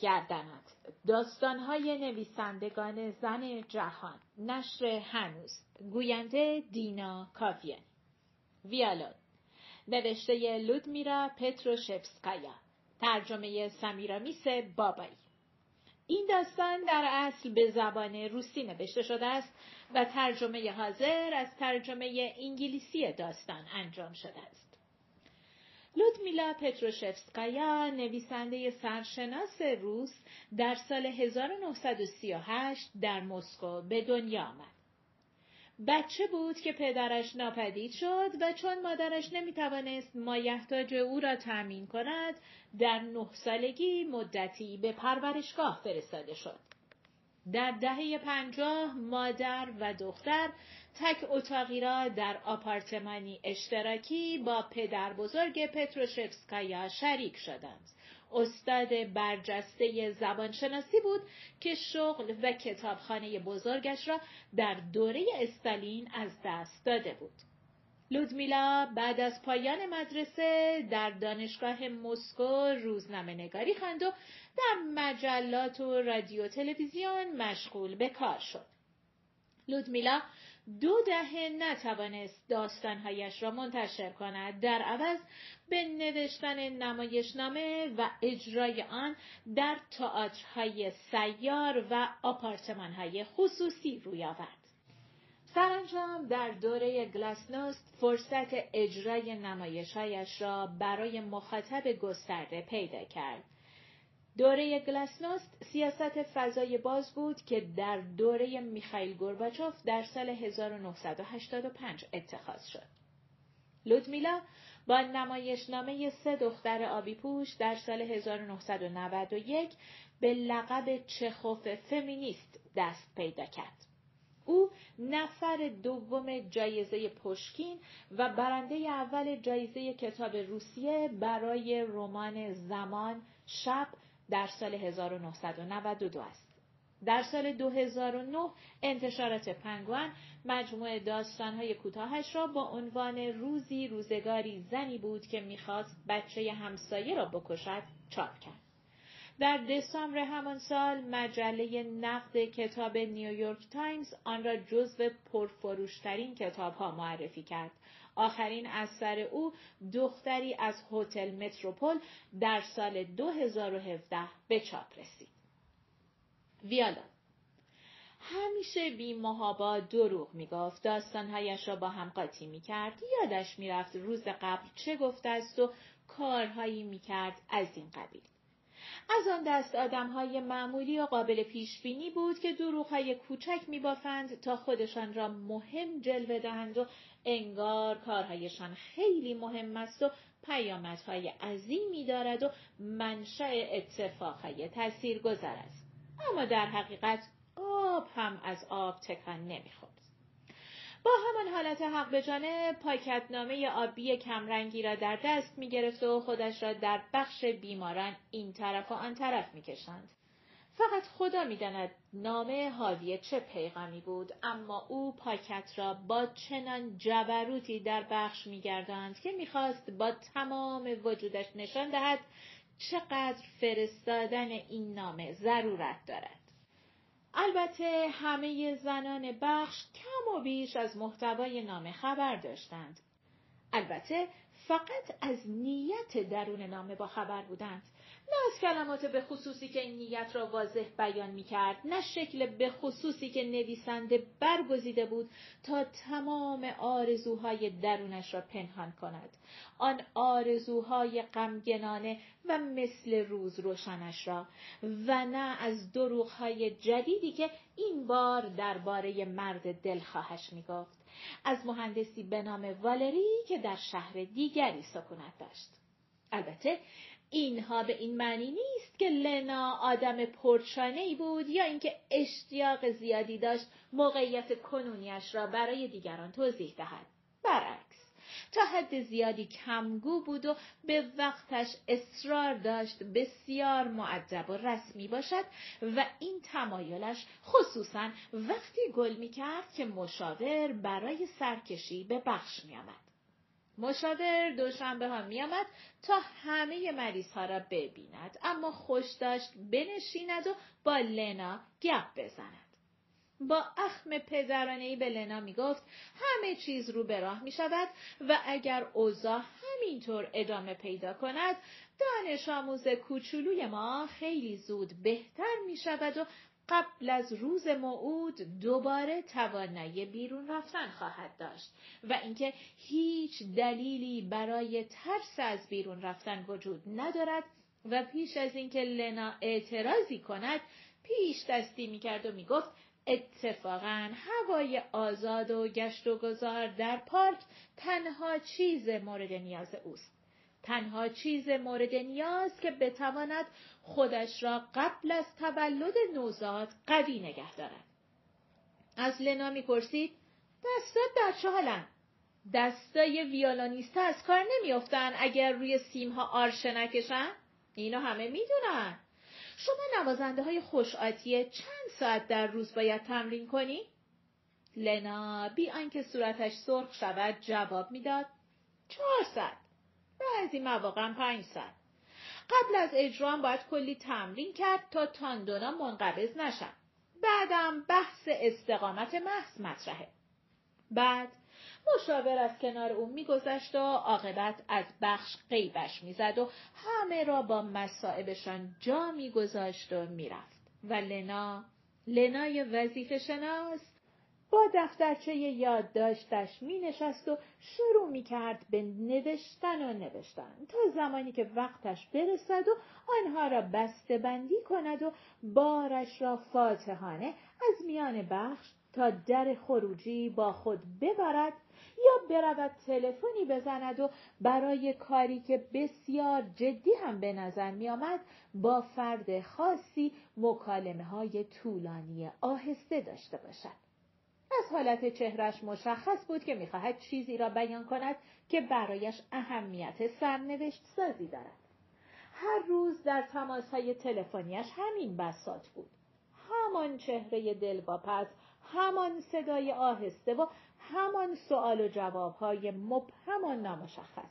گردنت. داستانهای نویسندگان زن جهان. نشر هنوز. گوینده دینا کاویانی ویالون. نوشته لودمیرا پتروشفسکایا. ترجمه سمیرامیس بابایی. این داستان در اصل به زبان روسی نوشته شده است و ترجمه حاضر از ترجمه انگلیسی داستان انجام شده است. لودمیلا پتروشفسکایا نویسنده سرشناس روس در سال 1938 در مسکو به دنیا آمد. بچه بود که پدرش ناپدید شد و چون مادرش نمی‌توانست مایحتاج او را تأمین کند در نه سالگی مدتی به پرورشگاه فرستاده شد. در دهه پنجاه مادر و دختر تک اتاقی را در آپارتمانی اشتراکی با پدر بزرگ پتروشفسکایا شریک شدند. استاد برجسته زبانشناسی بود که شغل و کتابخانه بزرگش را در دوره استالین از دست داده بود. لودمیلا بعد از پایان مدرسه در دانشگاه مسکو روزنامه نگاری خواند و در مجلات و رادیو تلویزیون مشغول به کار شد. لودمیلا دو دهه نتوانست داستانهایش را منتشر کند. در عوض به نوشتن نمایشنامه و اجرای آن در تئاترهای سیار و آپارتمانهای خصوصی روی آورد. سرانجام در دوره گلاسنوست فرصت اجرای نمایشهایش را برای مخاطب گسترده پیدا کرد. دوره گلاسنوست سیاست فضای باز بود که در دوره میخائیل گورباچوف در سال 1985 اتخاذ شد. لودمیلا با نمایشنامه سه دختر آبی پوش در سال 1991 به لقب چخوف فمینیست دست پیدا کرد. او نفر دوم جایزه پشکین و برنده اول جایزه کتاب روسیه برای رمان زمان شب در سال 1992 است. در سال 2009 انتشارات پنگوان مجموعه داستانهای کوتاهش را با عنوان روزی روزگاری زنی بود که می‌خواست بچه همسایه را بکشد چاپ کرد. در دسامبر همان سال مجله نقد کتاب نیویورک تایمز آن را جزو پرفروشترین کتاب ها معرفی کرد. آخرین اثر او دختری از هتل متروپول در سال 2017 به چاپ رسید. ویالا همیشه بی محابا دروغ می‌گفت. داستانهایش را با هم قاطی می‌کرد. یادش می‌رفت روز قبل چه گفته است و کارهایی می‌کرد از این قبیل. از آن دست های معمولی و قابل پیش بینی بود که های کوچک میبافند تا خودشان را مهم جلوه دهند و انگار کارهایشان خیلی مهم است و پیامدهای عظیمی دارد و منشأ اتفاقهای تأثیر گذر است. اما در حقیقت آب هم از آب تکان نمی‌خورد. با همان حالت حق به جانب پاکتنامه آبی کمرنگی را در دست می و خودش را در بخش بیماران این طرف و آن طرف می کشند. فقط خدا می‌داند نامه حاوی چه پیغامی بود اما او پاکت را با چنان جبروتی در بخش میگرداند که می‌خواست با تمام وجودش نشان دهد چقدر فرستادن این نامه ضرورت دارد البته همه زنان بخش کم و بیش از محتوای نامه خبر داشتند. البته فقط از نیت درون نامه با خبر بودند. نه از کلمات به خصوصی که این نیت را واضح بیان می کرد، نه شکل به خصوصی که نویسنده برگزیده بود تا تمام آرزوهای درونش را پنهان کند. آن آرزوهای غمگنانه و مثل روز روشنش را و نه از دروغهای جدیدی که این بار درباره مرد دلخواهش می گفت. از مهندسی به نام والری که در شهر دیگری سکونت داشت. البته اینها به این معنی نیست که لنا آدم پرچانه ای بود یا اینکه اشتیاق زیادی داشت موقعیت کنونیش را برای دیگران توضیح دهد. برعکس تا حد زیادی کمگو بود و به وقتش اصرار داشت بسیار معدب و رسمی باشد و این تمایلش خصوصا وقتی گل می کرد که مشاور برای سرکشی به بخش می آمد. مشاور دوشنبه ها می آمد تا همه مریض ها را ببیند اما خوش داشت بنشیند و با لنا گپ بزند. با اخم پدرانهی به لنا می گفت همه چیز رو به راه می شود و اگر اوضاع همینطور ادامه پیدا کند دانش آموز کوچولوی ما خیلی زود بهتر می شود و قبل از روز موعود دوباره توانایی بیرون رفتن خواهد داشت و اینکه هیچ دلیلی برای ترس از بیرون رفتن وجود ندارد و پیش از اینکه لنا اعتراضی کند پیش دستی می‌کرد و می‌گفت اتفاقا هوای آزاد و گشت و گذار در پارک تنها چیز مورد نیاز اوست. تنها چیز مورد نیاز که بتواند خودش را قبل از تولد نوزاد قوی نگه دارد. از لنا می‌پرسید دستات در چه حالن؟ دستای ویولونیستا از کار نمیافتن اگر روی سیمها آرشه نکشن؟ اینو همه می‌دونن. شما نوازنده های خوشعاطیه چند ساعت در روز باید تمرین کنی؟ لنا بی آنکه صورتش سرخ شود جواب می‌داد چهار ساعت بعضی مواقع پنج ساعت قبل از اجرام باید کلی تمرین کرد تا تاندونا منقبض نشن. بعدم بحث استقامت محض مطرحه. بعد مشاور از کنار او میگذشت و عاقبت از بخش غیبش می‌زد و همه را با مسائبشان جا میگذاشت و می‌رفت. و لنا لنای وظیفه شناس با دفترچه یادداشتش می نشست و شروع می کرد به نوشتن و نوشتن تا زمانی که وقتش برسد و آنها را بسته بندی کند و بارش را فاتحانه از میان بخش تا در خروجی با خود ببرد یا برود تلفنی بزند و برای کاری که بسیار جدی هم به نظر می آمد با فرد خاصی مکالمه های طولانی آهسته داشته باشد. از حالت چهرش مشخص بود که می‌خواهد چیزی را بیان کند که برایش اهمیت سرنوشت سازی دارد. هر روز در تماس های تلفنیش همین بسات بود. همان چهره دلواپس، همان صدای آهسته و همان سوال و جوابهای مبهم و نامشخص.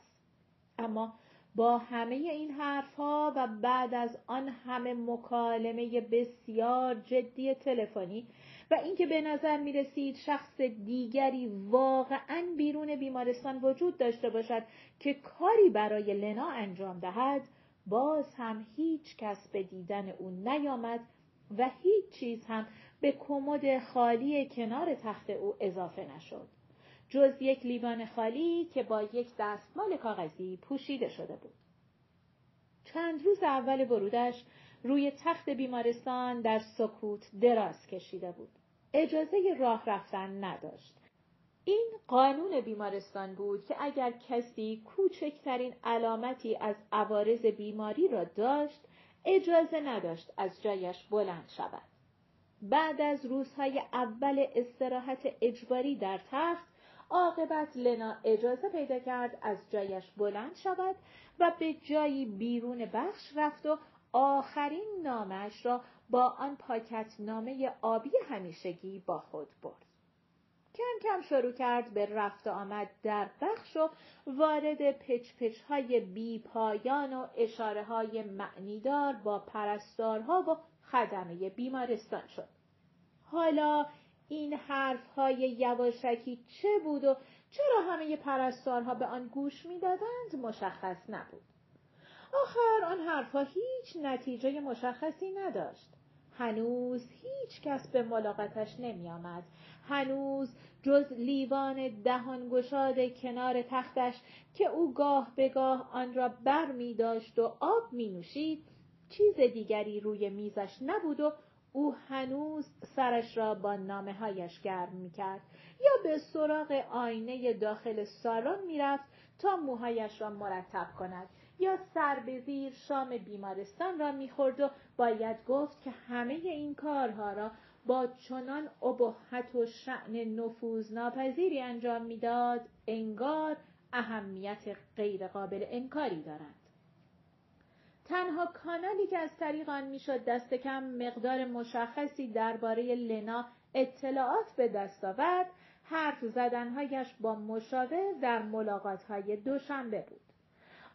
اما با همه این حرفها و بعد از آن همه مکالمه بسیار جدی تلفنی و اینکه به نظر می رسید شخص دیگری واقعا بیرون بیمارستان وجود داشته باشد که کاری برای لنا انجام دهد باز هم هیچ کس به دیدن او نیامد و هیچ چیز هم به کمد خالی کنار تخت او اضافه نشد. جز یک لیوان خالی که با یک دستمال کاغذی پوشیده شده بود. چند روز اول ورودش روی تخت بیمارستان در سکوت دراز کشیده بود. اجازه راه رفتن نداشت. این قانون بیمارستان بود که اگر کسی کوچکترین علامتی از عوارض بیماری را داشت اجازه نداشت از جایش بلند شود. بعد از روزهای اول استراحت اجباری در تخت عاقبت لنا اجازه پیدا کرد از جایش بلند شود و به جایی بیرون بخش رفت و آخرین نامش را با آن پاکت نامه آبی همیشگی با خود برد. کم کم شروع کرد به رفت آمد در بخش و وارد پچ های بی پایان و اشاره های معنیدار با پرستارها و خدمه بیمارستان شد. حالا این حرف های یواشکی چه بود و چرا همه پرستارها به آن گوش می‌دادند مشخص نبود. آخر آن حرفها هیچ نتیجه مشخصی نداشت. هنوز هیچ کس به ملاقاتش نمی آمد. هنوز جز لیوان دهانگشاد کنار تختش که او گاه به گاه آن را بر می داشت و آب می نوشید چیز دیگری روی میزش نبود و او هنوز سرش را با نامه هایش گرم می کرد یا به سراغ آینه داخل سالن می رفت تا موهایش را مرتب کند یا سر به زیر شام بیمارستان را می‌خورد و باید گفت که همه این کارها را با چنان ابهت و شعن نفوذ ناپذیری انجام می‌داد انگار اهمیت غیرقابل انکاری دارند. تنها کانالی که از طریق آن می‌شد دست کم مقدار مشخصی درباره لنا اطلاعات به دست آورد حرف زدنهایش با مشاور در ملاقاتهای دوشنبه بود.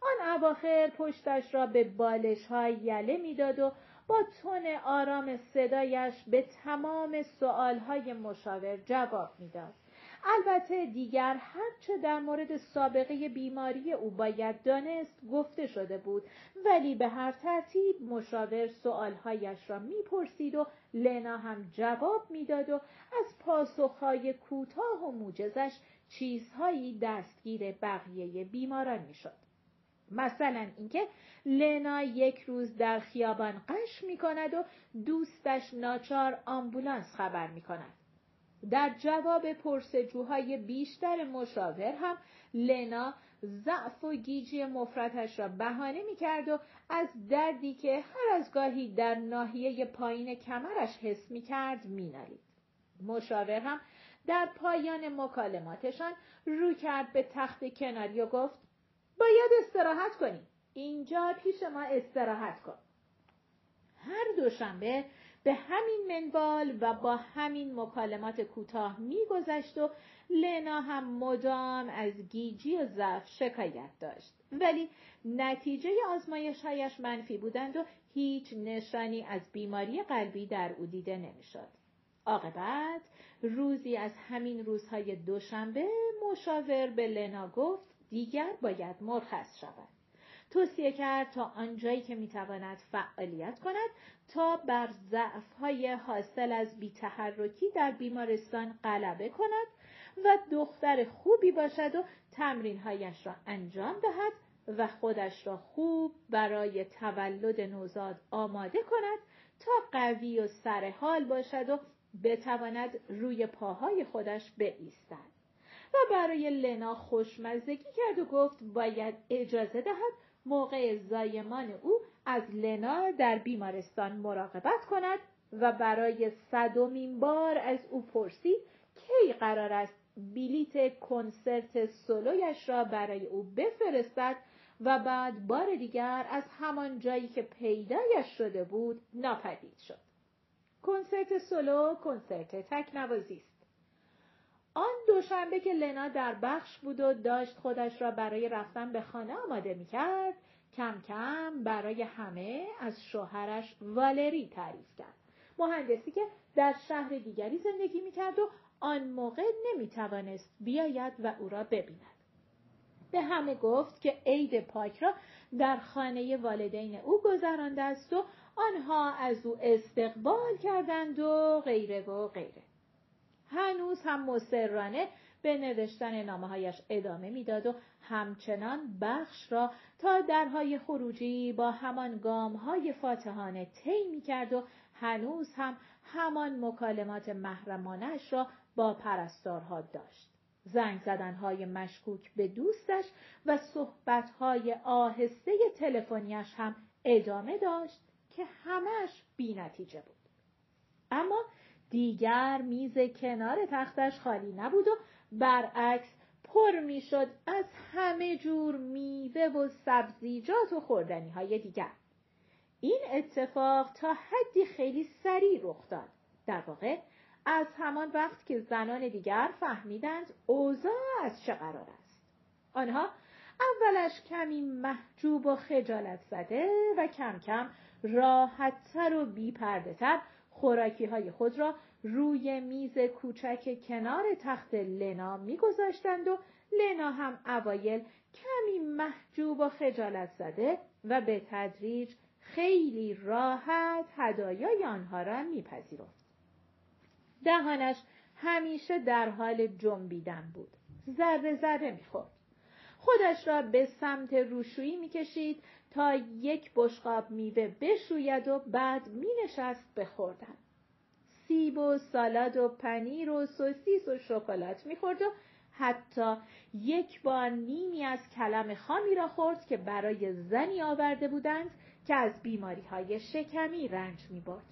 آن اواخر پشتش را به بالش های یله می‌داد و با تون آرام صدایش به تمام سؤالهای مشاور جواب می‌داد. البته دیگر هرچه در مورد سابقه بیماری او باید دانست گفته شده بود ولی به هر ترتیب مشاور سؤالهایش را می‌پرسید و لنا هم جواب می‌داد و از پاسخهای کوتاه و موجزش چیزهایی دستگیر بقیه بیماران می‌شد مثلا اینکه لنا یک روز در خیابان قش می کند و دوستش ناچار آمبولانس خبر می کند. در جواب پرسجوهای بیشتر مشاور هم لنا ضعف و گیجی مفرتش را بهانه می کرد و از دردی که هر از گاهی در ناحیه پایین کمرش حس می کرد می نالید. مشاور هم در پایان مکالماتشان رو کرد به تخت کناری و گفت باید استراحت کنی. اینجا پیش ما استراحت کن. هر دوشنبه به همین منوال و با همین مکالمات کوتاه میگذشت و لنا هم مدام از گیجی و ضعف شکایت داشت ولی نتیجه آزمایشهایش منفی بودند و هیچ نشانی از بیماری قلبی در او دیده نمی‌شد عاقبت روزی از همین روزهای دوشنبه مشاور به لنا گفت دیگر باید مرخص شود. توصیه کرد تا آنجایی که می‌تواند فعالیت کند تا بر ضعفهای حاصل از بیتحرکی در بیمارستان غلبه کند و دختر خوبی باشد و تمرینهایش را انجام دهد و خودش را خوب برای تولد نوزاد آماده کند تا قوی و سرحال باشد و بتواند روی پاهای خودش بایستد. و برای لنا خوشمزگی کرد و گفت باید اجازه دهد موقع زایمان او از لنا در بیمارستان مراقبت کند و برای صدومین بار از او پرسید کی قرار است بلیت کنسرت سولویش را برای او بفرستد و بعد بار دیگر از همان جایی که پیدایش شده بود ناپدید شد. کنسرت سولو کنسرت تکنوازی است. آن دوشنبه که لنا در بخش بود و داشت خودش را برای رفتن به خانه آماده می کرد کم کم برای همه از شوهرش والری تعریف کرد. مهندسی که در شهر دیگری زندگی می کرد و آن موقع نمی توانست بیاید و او را ببیند. به همه گفت که عید پاک را در خانه والدین او گذرانده است و آنها از او استقبال کردند و غیره و غیره. هنوز هم مصرانه به نوشتن نامه ادامه می‌داد و همچنان بخش را تا درهای خروجی با همان گام های فاتحانه طی می کرد و هنوز هم همان مکالمات محرمانش را با پرستارها داشت. زنگ زدنهای مشکوک به دوستش و صحبتهای آهسته تلفنیش هم ادامه داشت که همش بی نتیجه بود. اما دیگر میز کنار تختش خالی نبود و برعکس پر می‌شد از همه جور میوه و سبزیجات و خوردنی های دیگر. این اتفاق تا حدی خیلی سریع رخ داد. در واقع از همان وقت که زنان دیگر فهمیدند اوضاع از چه قرار است. آنها اولش کمی محجوب و خجالت زده و کم کم راحتتر و بیپرده تر خوراکی های خود را روی میز کوچک کنار تخت لنا میگذاشتند و لنا هم اوایل کمی محجوب و خجالت زده و به تدریج خیلی راحت هدایای آنها را میپذیرفت. دهانش همیشه در حال جنبیدن بود. ذره ذره می‌خورد. خودش را به سمت روشویی می‌کشید تا یک بشقاب میوه بشوید و بعد مینشست به خوردن. سیب و سالاد و پنیر و سوسیس و شکلات می‌خورد و حتی یک بار نیمی از کلم خامی را خورد که برای زنی آورده بودند که از بیماری های شکمی رنج می برد.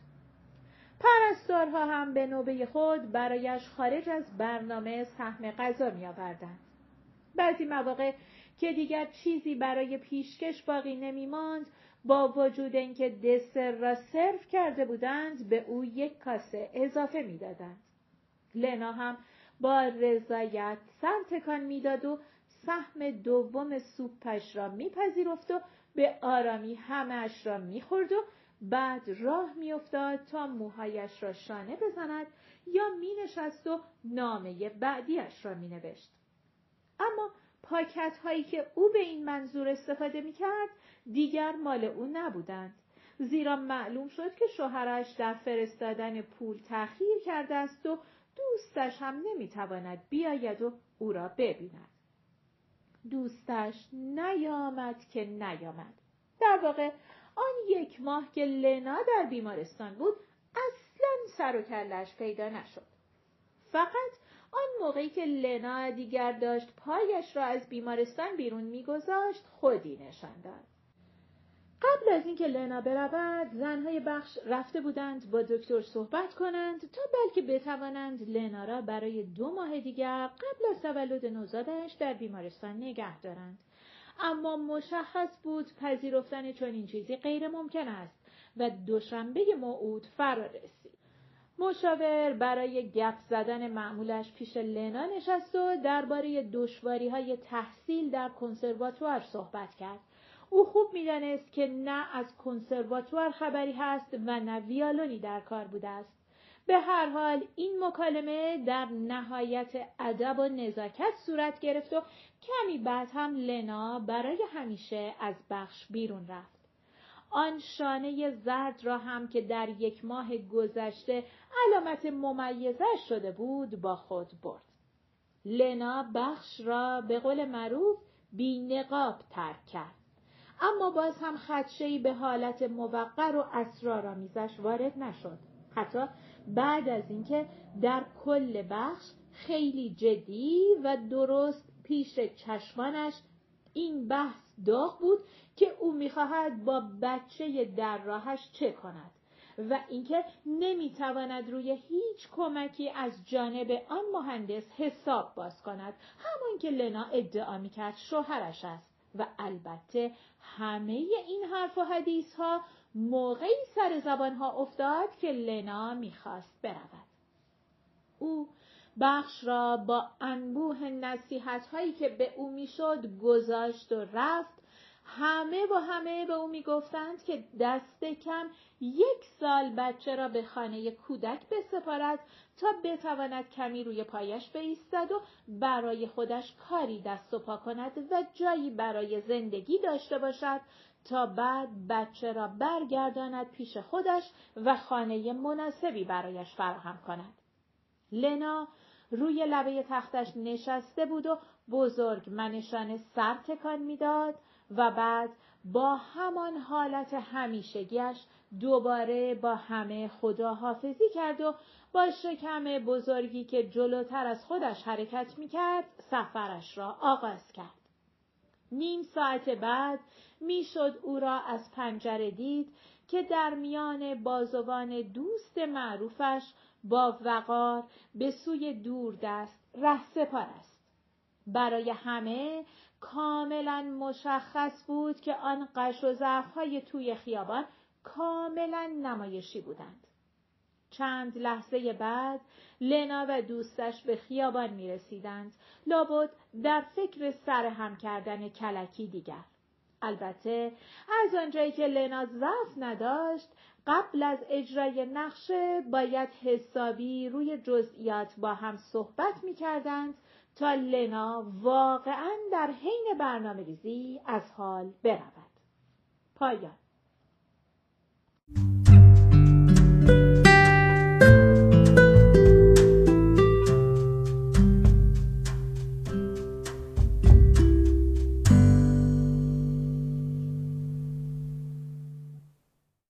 پرستارها هم به نوبه خود برایش خارج از برنامه سهم غذا می آوردند. بعضی مواقع که دیگر چیزی برای پیشکش باقی نمی ماند با وجود اینکه دسر را سرو کرده بودند به او یک کاسه اضافه می‌دادند. لنا هم با رضایت سر تکان می‌داد و سهم دوم سوپش را میپذیرفت و به آرامی همهاش را می‌خورد و بعد راه میافتاد تا موهایش را شانه بزند یا مینشست و نامه بعدیش را مینوشت. اما پاکت هایی که او به این منظور استفاده می‌کرد دیگر مال او نبودند. زیرا معلوم شد که شوهرش در فرستادن پول تأخیر کرده است و دوستش هم نمی‌تواند بیاید و او را ببیند. دوستش نیامد که نیامد. در واقع آن یک ماه که لنا در بیمارستان بود اصلا سر و کلش پیدا نشد. فقط آن موقعی که لنا دیگر داشت پایش را از بیمارستان بیرون میگذاشت خودی نشان داد قبل از اینکه لنا برود زنهای بخش رفته بودند با دکتر صحبت کنند تا بلکه بتوانند لنا را برای دو ماه دیگر قبل از تولد نوزادش در بیمارستان نگه دارند. اما مشخص بود پذیرفتن چنین چیزی غیر ممکن است و دوشنبه موعود فرا رسید مشاور برای گپ زدن معمولش پیش لنا نشست و درباره دشواری های تحصیل در کنسرواتوار صحبت کرد. او خوب می‌دانست که نه از کنسرواتوار خبری هست و نه ویالونی در کار بوده است. به هر حال این مکالمه در نهایت ادب و نزاکت صورت گرفت و کمی بعد هم لنا برای همیشه از بخش بیرون رفت. آن شانه زرد را هم که در یک ماه گذشته علامت ممیزه شده بود با خود برد. لنا بخش را به قول معروف بی نقاب ترک کرد. اما باز هم خدشهی به حالت موقر و اسرارآمیزش وارد نشد. حتی بعد از اینکه در کل بخش خیلی جدی و درست پیش چشمانش این بحث داغ بود که او می‌خواهد با بچه در راهش چه کند و اینکه نمی‌تواند روی هیچ کمکی از جانب آن مهندس حساب باز کند. همان که لنا ادعا می‌کرد شوهرش است و البته همه این حرف و حدیث ها موقعی سر زبان ها افتاد که لنا می‌خواست برود. او بخش را با انبوه نصیحت هایی که به او می‌شد گذاشت و رفت همه با همه به او می‌گفتند که دست کم یک سال بچه را به خانه کودک بسپارد تا بتواند کمی روی پایش بایستد و برای خودش کاری دست و پا کند و جایی برای زندگی داشته باشد تا بعد بچه را برگرداند پیش خودش و خانه مناسبی برایش فراهم کند. لنا روی لبه تختش نشسته بود و بزرگ منشان سر تکان می‌داد و بعد با همان حالت همیشگیش دوباره با همه خداحافظی کرد و با شکم بزرگی که جلوتر از خودش حرکت می‌کرد سفرش را آغاز کرد. نیم ساعت بعد می‌شد او را از پنجره دید که در میان بازوان دوست معروفش با وقار به سوی دور دست ره است. برای همه کاملا مشخص بود که آن قش و های توی خیابان کاملا نمایشی بودند. چند لحظه بعد لنا و دوستش به خیابان می رسیدند. لابد در فکر سر هم کردن کلکی دیگر. البته از آنجایی که لنا ضعف نداشت قبل از اجرای نقشه باید حسابی روی جزئیات با هم صحبت می کردند تا لنا واقعا در حین برنامه ریزی از حال برود. پایان